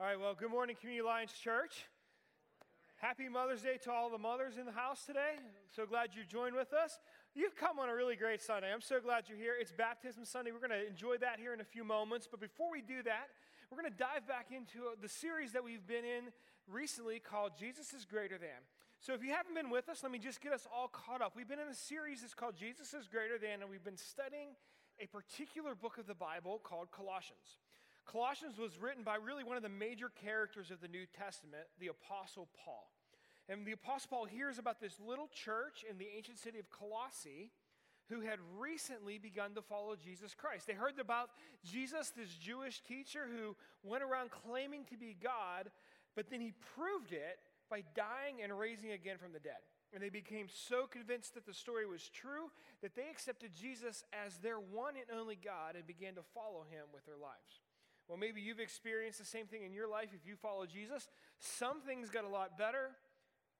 All right, well, good morning, Community Alliance Church. Happy Mother's Day to all the mothers in the house today. So glad you joined with us. You've come on a really great Sunday. I'm so glad you're here. It's Baptism Sunday. We're going to enjoy that here in a few moments. But before we do that, we're going to dive back into the series that we've been in recently called Jesus is Greater Than. So if you haven't been with us, let me just get us all caught up. We've been in a series that's called Jesus is Greater Than, and we've been studying a particular book of the Bible called Colossians. Colossians was written by really one of the major characters of the New Testament, the Apostle Paul. And the Apostle Paul hears about this little church in the ancient city of Colossae who had recently begun to follow Jesus Christ. They heard about Jesus, this Jewish teacher who went around claiming to be God, but then he proved it by dying and raising again from the dead. And they became so convinced that the story was true that they accepted Jesus as their one and only God and began to follow him with their lives. Well, maybe you've experienced the same thing in your life if you follow Jesus. Some things got a lot better,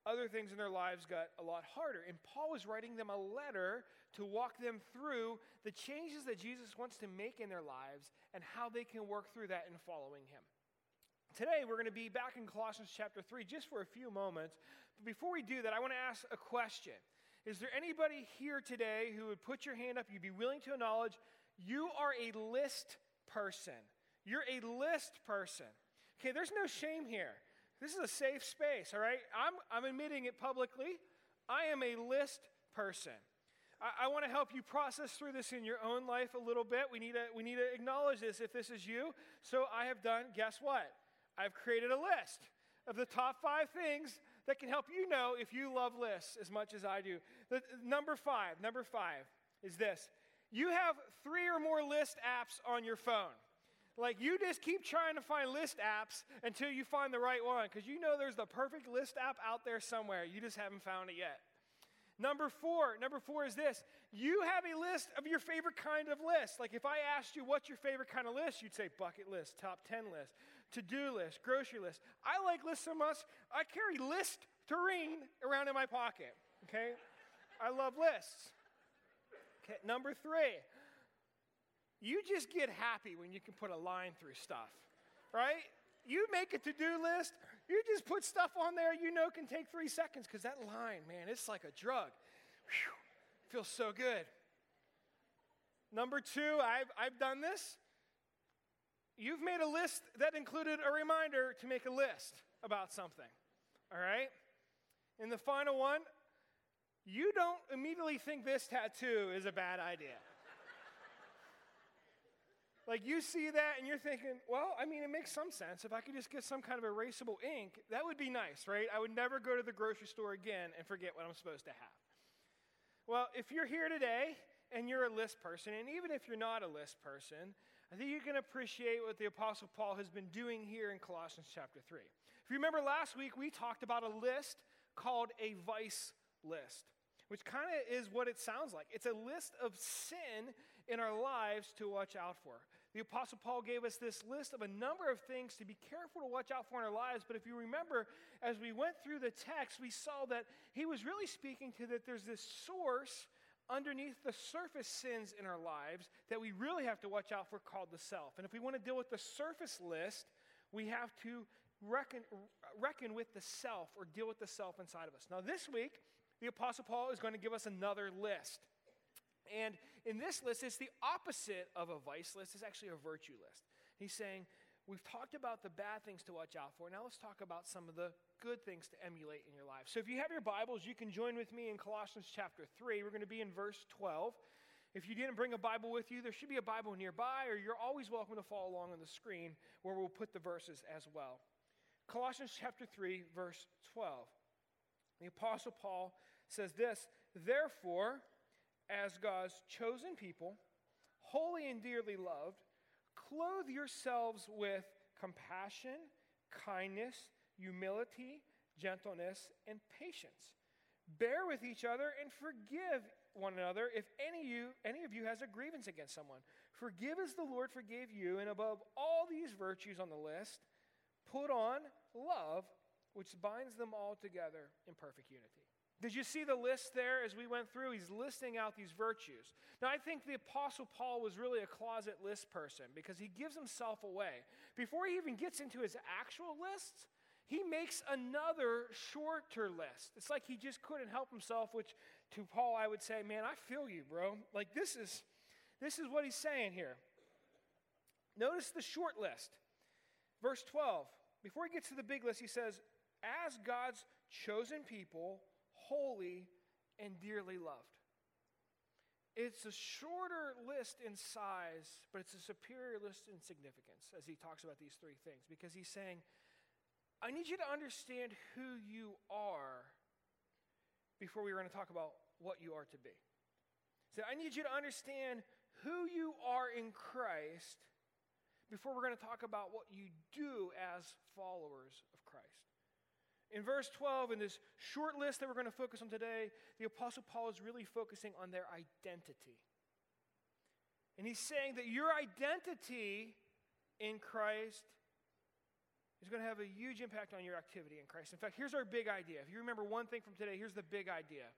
other things in their lives got a lot harder. And Paul was writing them a letter to walk them through the changes that Jesus wants to make in their lives and how they can work through that in following him. Today, we're going to be back in Colossians chapter 3 just for a few moments. But before we do that, I want to ask a question. Is there anybody here today who would put your hand up, you'd be willing to acknowledge you are a list person? You're a list person. Okay, there's no shame here. This is a safe space, all right? I'm, I'm admitting it publicly. I am a list person. I, I want to help you process through this in your own life a little bit. We need, to, we need to acknowledge this if this is you. So I have done, guess what? I've created a list of the top five things that can help you know if you love lists as much as I do. The, number five, number five is this you have three or more list apps on your phone. Like you just keep trying to find list apps until you find the right one because you know there's the perfect list app out there somewhere. You just haven't found it yet. Number four, number four is this. You have a list of your favorite kind of list. Like if I asked you what's your favorite kind of list, you'd say bucket list, top 10 list, to-do list, grocery list. I like lists so much, I carry list terrain around in my pocket. Okay? I love lists. Okay, number three, you just get happy when you can put a line through stuff, right? You make a to do list, you just put stuff on there you know can take three seconds because that line, man, it's like a drug. Whew, feels so good. Number two, I've, I've done this. You've made a list that included a reminder to make a list about something, all right? And the final one, you don't immediately think this tattoo is a bad idea. Like you see that and you're thinking, well, I mean, it makes some sense. If I could just get some kind of erasable ink, that would be nice, right? I would never go to the grocery store again and forget what I'm supposed to have. Well, if you're here today and you're a list person, and even if you're not a list person, I think you can appreciate what the Apostle Paul has been doing here in Colossians chapter 3. If you remember last week, we talked about a list called a vice list which kind of is what it sounds like. It's a list of sin in our lives to watch out for. The Apostle Paul gave us this list of a number of things to be careful to watch out for in our lives. But if you remember, as we went through the text, we saw that he was really speaking to that there's this source underneath the surface sins in our lives that we really have to watch out for called the self. And if we want to deal with the surface list, we have to reckon, reckon with the self or deal with the self inside of us. Now, this week, the Apostle Paul is going to give us another list. And in this list, it's the opposite of a vice list, it's actually a virtue list. He's saying, We've talked about the bad things to watch out for. Now let's talk about some of the good things to emulate in your life. So if you have your Bibles, you can join with me in Colossians chapter 3. We're going to be in verse 12. If you didn't bring a Bible with you, there should be a Bible nearby, or you're always welcome to follow along on the screen where we'll put the verses as well. Colossians chapter 3, verse 12. The Apostle Paul says this Therefore, as God's chosen people, holy and dearly loved, clothe yourselves with compassion, kindness, humility, gentleness, and patience. Bear with each other and forgive one another if any, you, any of you has a grievance against someone. Forgive as the Lord forgave you, and above all these virtues on the list, put on love, which binds them all together in perfect unity. Did you see the list there as we went through? He's listing out these virtues. Now, I think the Apostle Paul was really a closet list person because he gives himself away. Before he even gets into his actual list, he makes another shorter list. It's like he just couldn't help himself, which to Paul I would say, man, I feel you, bro. Like this is this is what he's saying here. Notice the short list. Verse 12. Before he gets to the big list, he says, as God's chosen people, holy, and dearly loved. It's a shorter list in size, but it's a superior list in significance as he talks about these three things because he's saying, I need you to understand who you are before we are going to talk about what you are to be. So I need you to understand who you are in Christ before we're going to talk about what you do as followers of Christ. In verse 12, in this short list that we're going to focus on today, the Apostle Paul is really focusing on their identity. And he's saying that your identity in Christ is going to have a huge impact on your activity in Christ. In fact, here's our big idea. If you remember one thing from today, here's the big idea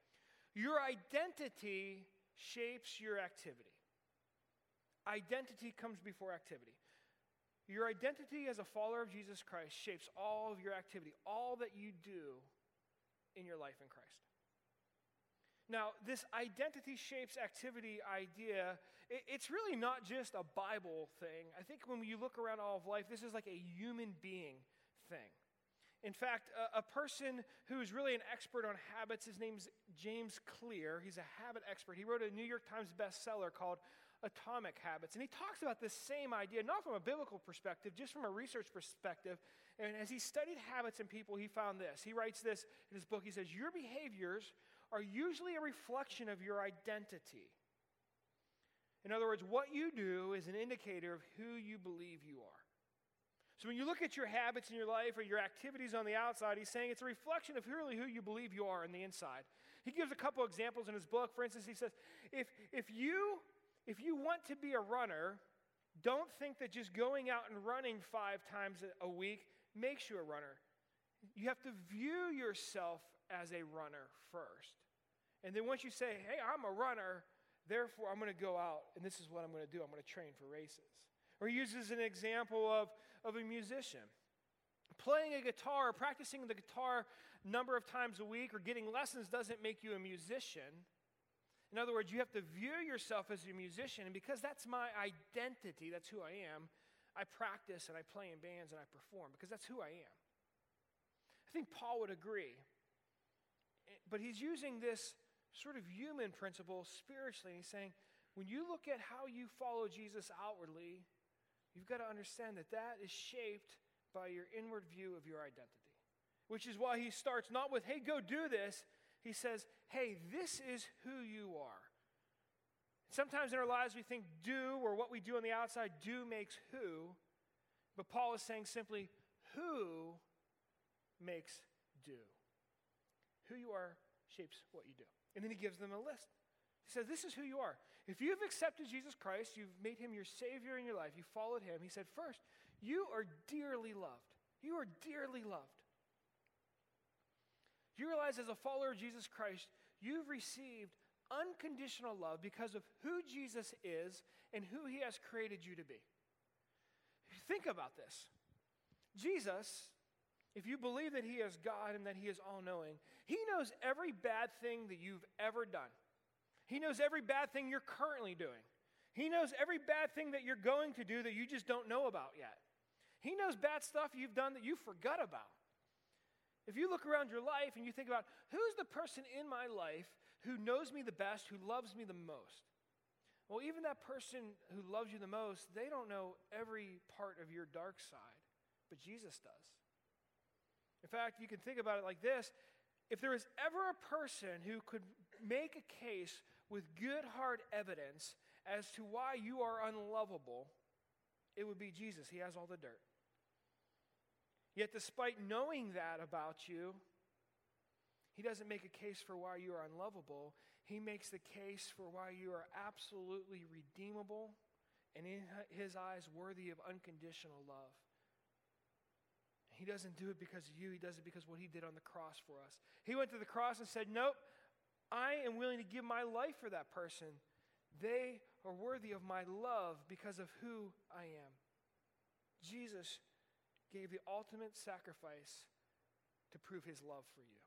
your identity shapes your activity. Identity comes before activity. Your identity as a follower of Jesus Christ shapes all of your activity, all that you do in your life in Christ. Now, this identity shapes activity idea, it, it's really not just a Bible thing. I think when you look around all of life, this is like a human being thing. In fact, a, a person who's really an expert on habits, his name's James Clear. He's a habit expert. He wrote a New York Times bestseller called atomic habits. And he talks about this same idea, not from a biblical perspective, just from a research perspective. And as he studied habits in people, he found this. He writes this in his book. He says, Your behaviors are usually a reflection of your identity. In other words, what you do is an indicator of who you believe you are. So when you look at your habits in your life or your activities on the outside, he's saying it's a reflection of really who you believe you are on the inside. He gives a couple examples in his book. For instance, he says, if, if you if you want to be a runner, don't think that just going out and running five times a week makes you a runner. You have to view yourself as a runner first. And then once you say, hey, I'm a runner, therefore I'm going to go out and this is what I'm going to do. I'm going to train for races. Or he uses an example of, of a musician. Playing a guitar, practicing the guitar number of times a week, or getting lessons doesn't make you a musician. In other words, you have to view yourself as a musician, and because that's my identity, that's who I am, I practice and I play in bands and I perform because that's who I am. I think Paul would agree. But he's using this sort of human principle spiritually, he's saying, when you look at how you follow Jesus outwardly, you've got to understand that that is shaped by your inward view of your identity. Which is why he starts not with, hey, go do this. He says, hey, this is who you are. Sometimes in our lives we think do or what we do on the outside do makes who, but Paul is saying simply who makes do. Who you are shapes what you do. And then he gives them a list. He says, This is who you are. If you've accepted Jesus Christ, you've made him your Savior in your life, you followed him, he said, First, you are dearly loved. You are dearly loved. You realize as a follower of Jesus Christ, you've received unconditional love because of who Jesus is and who he has created you to be. Think about this. Jesus, if you believe that he is God and that he is all knowing, he knows every bad thing that you've ever done. He knows every bad thing you're currently doing. He knows every bad thing that you're going to do that you just don't know about yet. He knows bad stuff you've done that you forgot about. If you look around your life and you think about who's the person in my life who knows me the best, who loves me the most? Well, even that person who loves you the most, they don't know every part of your dark side, but Jesus does. In fact, you can think about it like this if there is ever a person who could make a case with good hard evidence as to why you are unlovable, it would be Jesus. He has all the dirt. Yet, despite knowing that about you, he doesn't make a case for why you are unlovable. He makes the case for why you are absolutely redeemable and in his eyes worthy of unconditional love. He doesn't do it because of you, He does it because what He did on the cross for us. He went to the cross and said, Nope, I am willing to give my life for that person. They are worthy of my love because of who I am. Jesus gave the ultimate sacrifice to prove his love for you.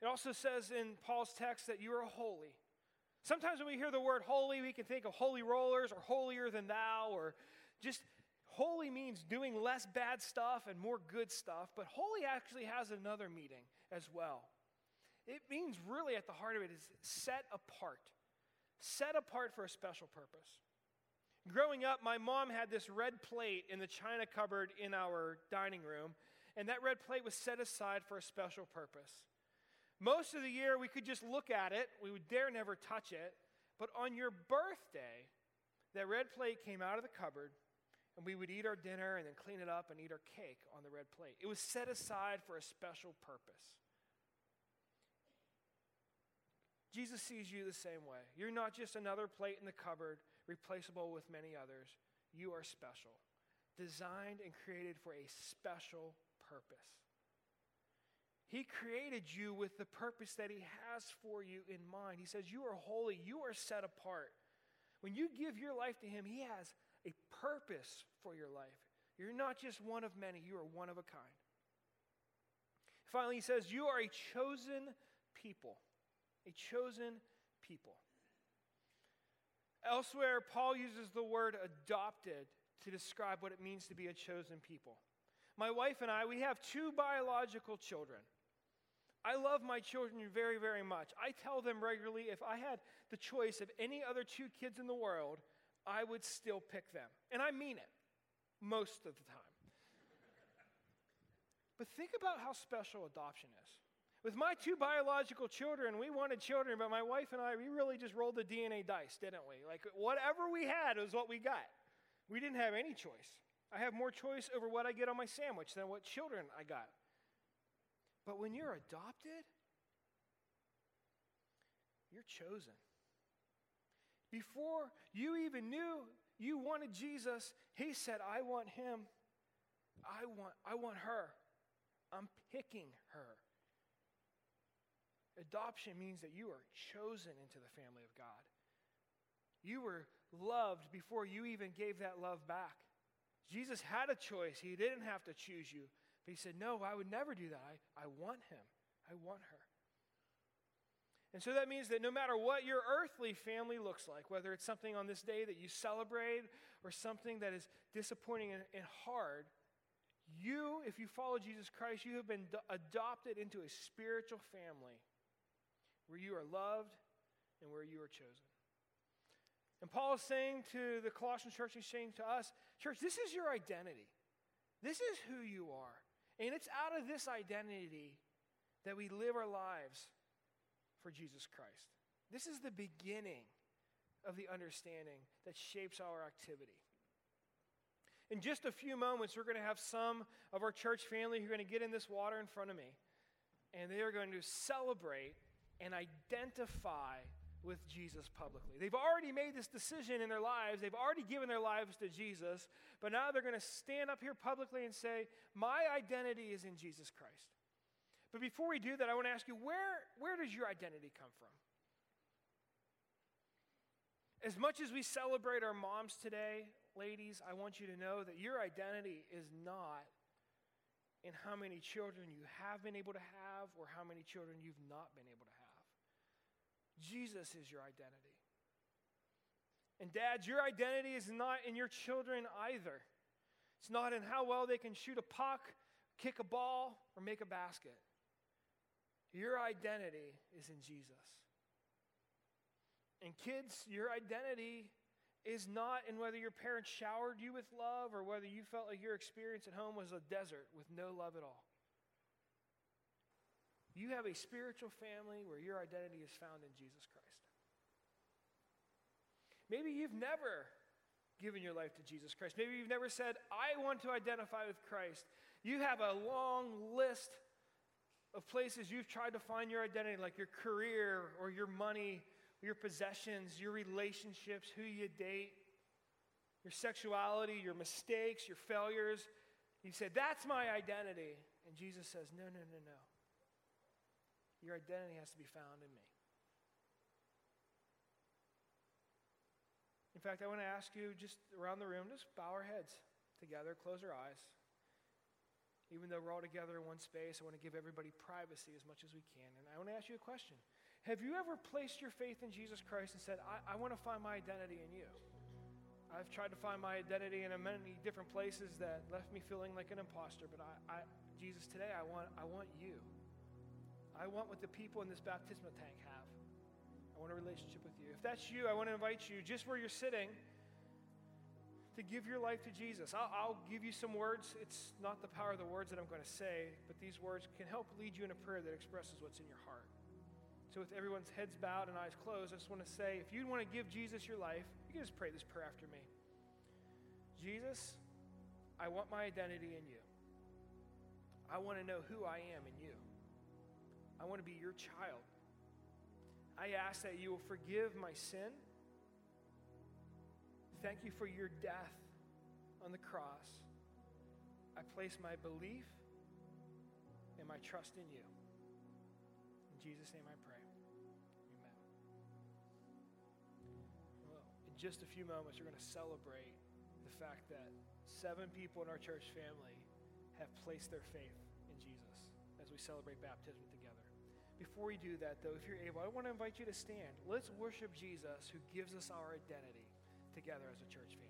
It also says in Paul's text that you are holy. Sometimes when we hear the word holy, we can think of holy rollers or holier than thou, or just holy means doing less bad stuff and more good stuff, but holy actually has another meaning as well. It means really at the heart of it is set apart, set apart for a special purpose. Growing up, my mom had this red plate in the china cupboard in our dining room, and that red plate was set aside for a special purpose. Most of the year, we could just look at it, we would dare never touch it, but on your birthday, that red plate came out of the cupboard, and we would eat our dinner and then clean it up and eat our cake on the red plate. It was set aside for a special purpose. Jesus sees you the same way. You're not just another plate in the cupboard replaceable with many others. You are special, designed and created for a special purpose. He created you with the purpose that He has for you in mind. He says, You are holy, you are set apart. When you give your life to Him, He has a purpose for your life. You're not just one of many, you are one of a kind. Finally, He says, You are a chosen people. A chosen people. Elsewhere, Paul uses the word adopted to describe what it means to be a chosen people. My wife and I, we have two biological children. I love my children very, very much. I tell them regularly if I had the choice of any other two kids in the world, I would still pick them. And I mean it most of the time. but think about how special adoption is. With my two biological children, we wanted children, but my wife and I, we really just rolled the DNA dice, didn't we? Like whatever we had was what we got. We didn't have any choice. I have more choice over what I get on my sandwich than what children I got. But when you're adopted, you're chosen. Before you even knew you wanted Jesus, he said, I want him. I want, I want her. I'm picking her. Adoption means that you are chosen into the family of God. You were loved before you even gave that love back. Jesus had a choice. He didn't have to choose you. But he said, No, I would never do that. I, I want him. I want her. And so that means that no matter what your earthly family looks like, whether it's something on this day that you celebrate or something that is disappointing and, and hard, you, if you follow Jesus Christ, you have been do- adopted into a spiritual family where you are loved and where you are chosen. And Paul is saying to the Colossian church, he's saying to us, church, this is your identity. This is who you are. And it's out of this identity that we live our lives for Jesus Christ. This is the beginning of the understanding that shapes our activity. In just a few moments, we're going to have some of our church family who are going to get in this water in front of me, and they are going to celebrate and identify with Jesus publicly. They've already made this decision in their lives, they've already given their lives to Jesus, but now they're going to stand up here publicly and say, My identity is in Jesus Christ. But before we do that, I want to ask you, where, where does your identity come from? As much as we celebrate our moms today, ladies, I want you to know that your identity is not in how many children you have been able to have or how many children you've not been able to have. Jesus is your identity. And dads, your identity is not in your children either. It's not in how well they can shoot a puck, kick a ball, or make a basket. Your identity is in Jesus. And kids, your identity is not in whether your parents showered you with love or whether you felt like your experience at home was a desert with no love at all. You have a spiritual family where your identity is found in Jesus Christ. Maybe you've never given your life to Jesus Christ. Maybe you've never said, I want to identify with Christ. You have a long list of places you've tried to find your identity, like your career or your money, your possessions, your relationships, who you date, your sexuality, your mistakes, your failures. You say, That's my identity. And Jesus says, No, no, no, no. Your identity has to be found in me. In fact, I want to ask you just around the room, just bow our heads together, close our eyes. Even though we're all together in one space, I want to give everybody privacy as much as we can. And I want to ask you a question Have you ever placed your faith in Jesus Christ and said, I, I want to find my identity in you? I've tried to find my identity in many different places that left me feeling like an imposter, but I, I Jesus, today I want, I want you. I want what the people in this baptismal tank have. I want a relationship with you. If that's you, I want to invite you, just where you're sitting, to give your life to Jesus. I'll, I'll, give you some words. It's not the power of the words that I'm going to say, but these words can help lead you in a prayer that expresses what's in your heart. So, with everyone's heads bowed and eyes closed, I just want to say if you want to give Jesus your life, you can just pray this prayer after me. Jesus, I want my identity in you. I want to know who I am in you. I want to be your child. I ask that you will forgive my sin. Thank you for your death on the cross. I place my belief and my trust in you. In Jesus' name I pray. Amen. Well, in just a few moments, we're going to celebrate the fact that seven people in our church family have placed their faith in Jesus as we celebrate baptism together. Before we do that, though, if you're able, I want to invite you to stand. Let's worship Jesus who gives us our identity together as a church family.